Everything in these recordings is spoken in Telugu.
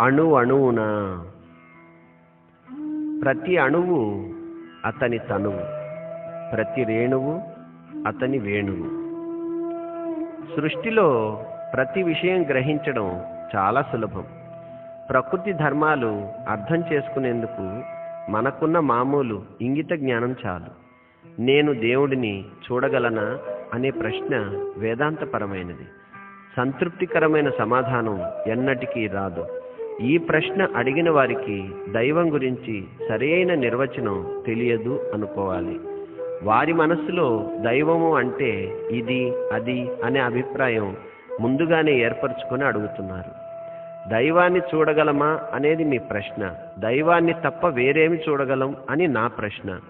అణు అణువున ప్రతి అణువు అతని తనువు ప్రతి రేణువు అతని వేణువు. సృష్టిలో ప్రతి విషయం గ్రహించడం చాలా సులభం. ప్రకృతి ధర్మాలు అర్థం చేసుకునేందుకు మనకున్న మామూలు ఇంగిత జ్ఞానం చాలు. నేను దేవుడిని చూడగలనా అనే ప్రశ్న వేదాంతపరమైనది. సంతృప్తికరమైన సమాధానం ఎన్నటికీ రాదు. ఈ ప్రశ్న అడిగిన వారికి దైవం గురించి సరైన నిర్వచనం తెలియదు అనుకోవాలి. వారి మనస్సులో దైవము అంటే ఇది అది అనే అభిప్రాయం ముందుగానే ఏర్పరచుకొని అడుగుతున్నారు. దైవాన్ని చూడగలమా అనేది మీ ప్రశ్న. దైవాన్ని తప్ప వేరేమి చూడగలం అని నా ప్రశ్న.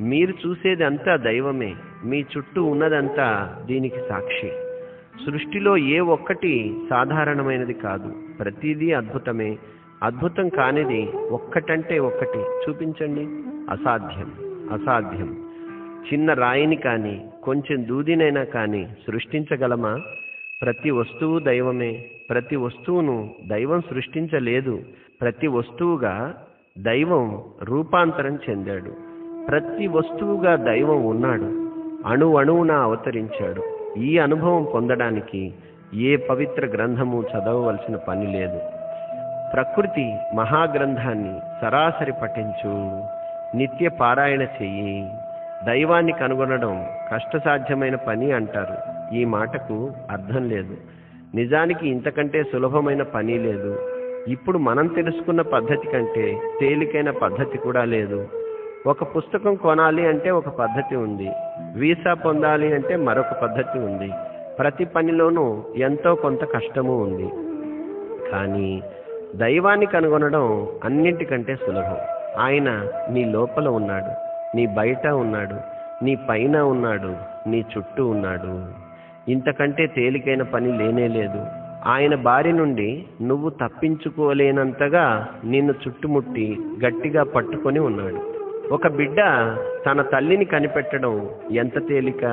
మీరు చూసేది అంతా దైవమే. మీ చుట్టూ ఉన్నదంతా దీనికి సాక్షి. సృష్టిలో ఏ ఒక్కటి సాధారణమైనది కాదు. ప్రతిదీ అద్భుతమే. అద్భుతం కానిది ఒక్కటంటే ఒక్కటి. చూపించండి. అసాధ్యం. అసాధ్యం. చిన్న రాయిని కానీ కొంచెం దూదినైనా కానీ సృష్టించగలమా? ప్రతి వస్తువు దైవమే. ప్రతి వస్తువును దైవం సృష్టించలేదు. ప్రతి వస్తువుగా దైవం రూపాంతరం చెందాడు. ప్రతి వస్తువుగా దైవం ఉన్నాడు. అణు అణువున అవతరించాడు. ఈ అనుభవం పొందడానికి ఏ పవిత్ర గ్రంథము చదవవలసిన పని లేదు. ప్రకృతి మహాగ్రంథాన్ని సరాసరి పఠించు నిత్య పారాయణ చెయ్యి దైవాన్ని కనుగొనడం కష్టసాధ్యమైన పని అంటారు. ఈ మాటకు అర్థం లేదు. నిజానికి ఇంతకంటే సులభమైన పని లేదు. ఇప్పుడు మనం తెలుసుకున్న పద్ధతి కంటే తేలికైన పద్ధతి కూడా లేదు. ఒక పుస్తకం కొనాలి అంటే ఒక పద్ధతి ఉంది. వీసా పొందాలి అంటే మరొక పద్ధతి ఉంది. ప్రతి పనిలోనూ ఎంతో కొంత కష్టము ఉంది. కానీ దైవాన్ని కనుగొనడం అన్నింటికంటే సులభం. ఆయన నీ లోపల ఉన్నాడు నీ బయట ఉన్నాడు నీ పైన ఉన్నాడు నీ చుట్టూ ఉన్నాడు. ఇంతకంటే తేలికైన పని లేనే లేదు. ఆయన బారి నుండి నువ్వు తప్పించుకోలేనంతగా నిన్ను చుట్టుముట్టి గట్టిగా పట్టుకొని ఉన్నాడు. ఒక బిడ్డ తన తల్లిని కనిపెట్టడం ఎంత తేలిక?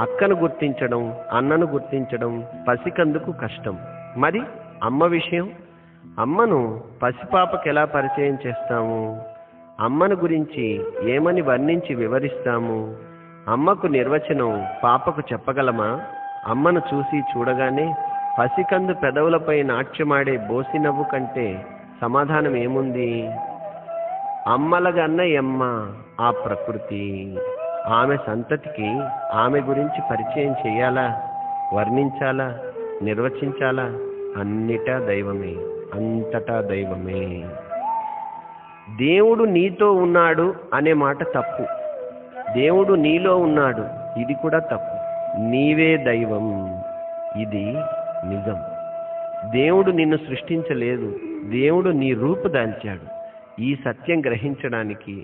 అక్కను గుర్తించడం అన్నను గుర్తించడం పసికందుకు కష్టం. మరి అమ్మ విషయం? అమ్మను పసిపాపకి ఎలా పరిచయం చేస్తాము? అమ్మను గురించి ఏమని వర్ణించి వివరిస్తాము? అమ్మకు నిర్వచనం పాపకు చెప్పగలమా? అమ్మను చూసి చూడగానే పసికందు పెదవులపై నాట్యమాడే బోసి నవ్వు కంటే సమాధానం ఏముంది? అమ్మలగన్న ఎమ్మ ఆ ప్రకృతి. ఆమె సంతతికి ఆమె గురించి పరిచయం చేయాలా? వర్ణించాలా? నిర్వచించాలా? అన్నిటా దైవమే అంతటా దైవమే. దేవుడు నీతో ఉన్నాడు అనే మాట తప్పు. దేవుడు నీలో ఉన్నాడు ఇది కూడా తప్పు. నీవే దైవం ఇది నిజం. దేవుడు నిన్ను సృష్టించలేదు దేవుడు నీ రూపు దాల్చాడు. ఈ సత్యం గ్రహించడానికి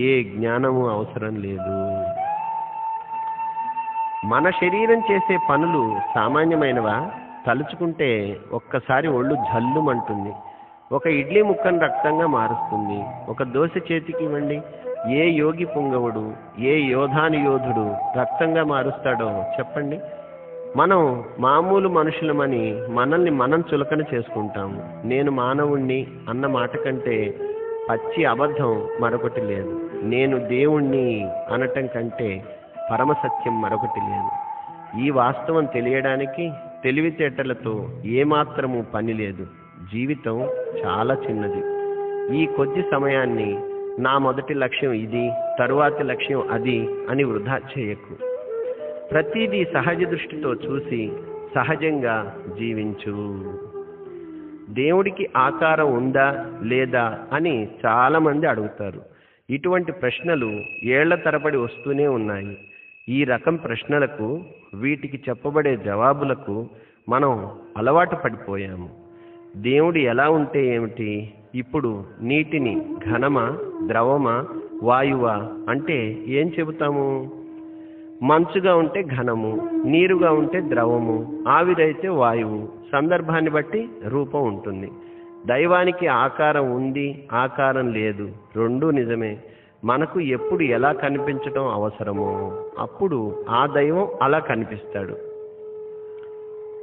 ఏ జ్ఞానము అవసరం లేదు. మన శరీరం చేసే పనులు సామాన్యమైనవా? తలుచుకుంటే ఒక్కసారి ఒళ్ళు జల్లుమంటుంది. ఒక ఇడ్లీ ముక్కను రక్తంగా మారుస్తుంది. ఒక దోశ చేతికి ఇవ్వండి ఏ యోగి పుంగవుడు ఏ యోధాని యోధుడు రక్తంగా మారుస్తాడో చెప్పండి. మనం మామూలు మనుషులమని మనల్ని మనం చులకన చేసుకుంటాము నేను మానవుణ్ణి అన్న మాట కంటే పచ్చి అబద్ధం మరొకటి లేదు. నేను దేవుణ్ణి అనటం కంటే పరమసత్యం మరొకటి లేదు. ఈ వాస్తవం తెలియడానికి తెలివితేటలతో ఏమాత్రము పని లేదు. జీవితం చాలా చిన్నది. ఈ కొద్ది సమయాన్ని నా మొదటి లక్ష్యం ఇది తరువాతి లక్ష్యం అది అని వృధా చేయకు. ప్రతిదీ సహజ దృష్టితో చూసి సహజంగా జీవించు. దేవుడికి ఆకారం ఉందా లేదా అని చాలామంది అడుగుతారు. ఇటువంటి ప్రశ్నలు ఏళ్ళ తరబడి వస్తూనే ఉన్నాయి. ఈ రకం ప్రశ్నలకు వీటికి చెప్పబడే జవాబులకు మనం అలవాటు పడిపోయాము. దేవుడు ఎలా ఉంటే ఏమిటి? ఇప్పుడు నీటిని ఘనమా ద్రవమా వాయువా అంటే ఏం చెబుతాము? మంచుగా ఉంటే ఘనము నీరుగా ఉంటే ద్రవము ఆవిరైతే వాయువు. సందర్భాన్ని బట్టి రూపం ఉంటుంది. దైవానికి ఆకారం ఉంది ఆకారం లేదు రెండూ నిజమే. మనకు ఎప్పుడు ఎలా కనిపించడం అవసరమో అప్పుడు ఆ దైవం అలా కనిపిస్తాడు.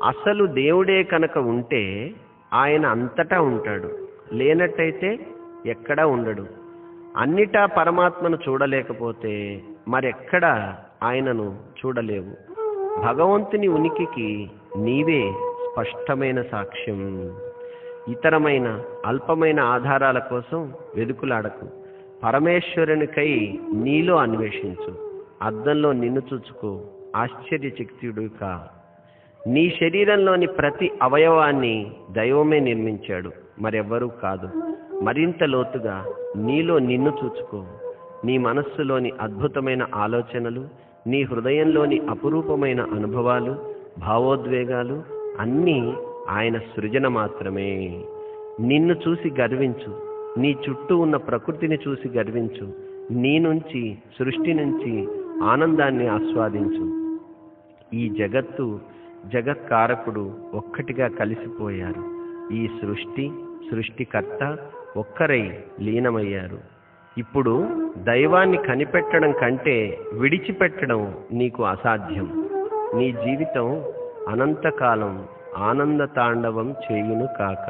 అసలు దేవుడే కనుక ఉంటే ఆయన అంతటా ఉంటాడు. లేనట్టయితే ఎక్కడా ఉండడు. అన్నిటా పరమాత్మను చూడలేకపోతే మరెక్కడ ఆయనను చూడలేవు. భగవంతుని ఉనికికి నీవే స్పష్టమైన సాక్ష్యం. ఇతరమైన అల్పమైన ఆధారాల కోసం వెదుకులాడకు. పరమేశ్వరునికై నీలో అన్వేషించు. అద్దంలో నిన్ను చూచుకో. ఆశ్చర్యచకితుడు కా నీ శరీరంలోని ప్రతి అవయవాన్ని దైవమే నిర్మించాడు. మరెవ్వరూ కాదు. మరింత లోతుగా నీలో నిన్ను చూచుకో. నీ మనస్సులోని అద్భుతమైన ఆలోచనలు నీ హృదయంలోని అపురూపమైన అనుభవాలు భావోద్వేగాలు అన్నీ ఆయన సృజన మాత్రమే. నిన్ను చూసి గర్వించు. నీ చుట్టూ ఉన్న ప్రకృతిని చూసి గర్వించు. నీ నుంచి సృష్టి నుంచి ఆనందాన్ని ఆస్వాదించు. ఈ జగత్తు జగత్కారకుడు ఒక్కటిగా కలిసిపోయారు. ఈ సృష్టి సృష్టికర్త ఒక్కరై లీనమయ్యారు. ఇప్పుడు దైవాన్ని కనిపెట్టడం కంటే విడిచిపెట్టడం నీకు అసాధ్యం. నీ జీవితం అనంతకాలం ఆనంద తాండవం చేయును కాక.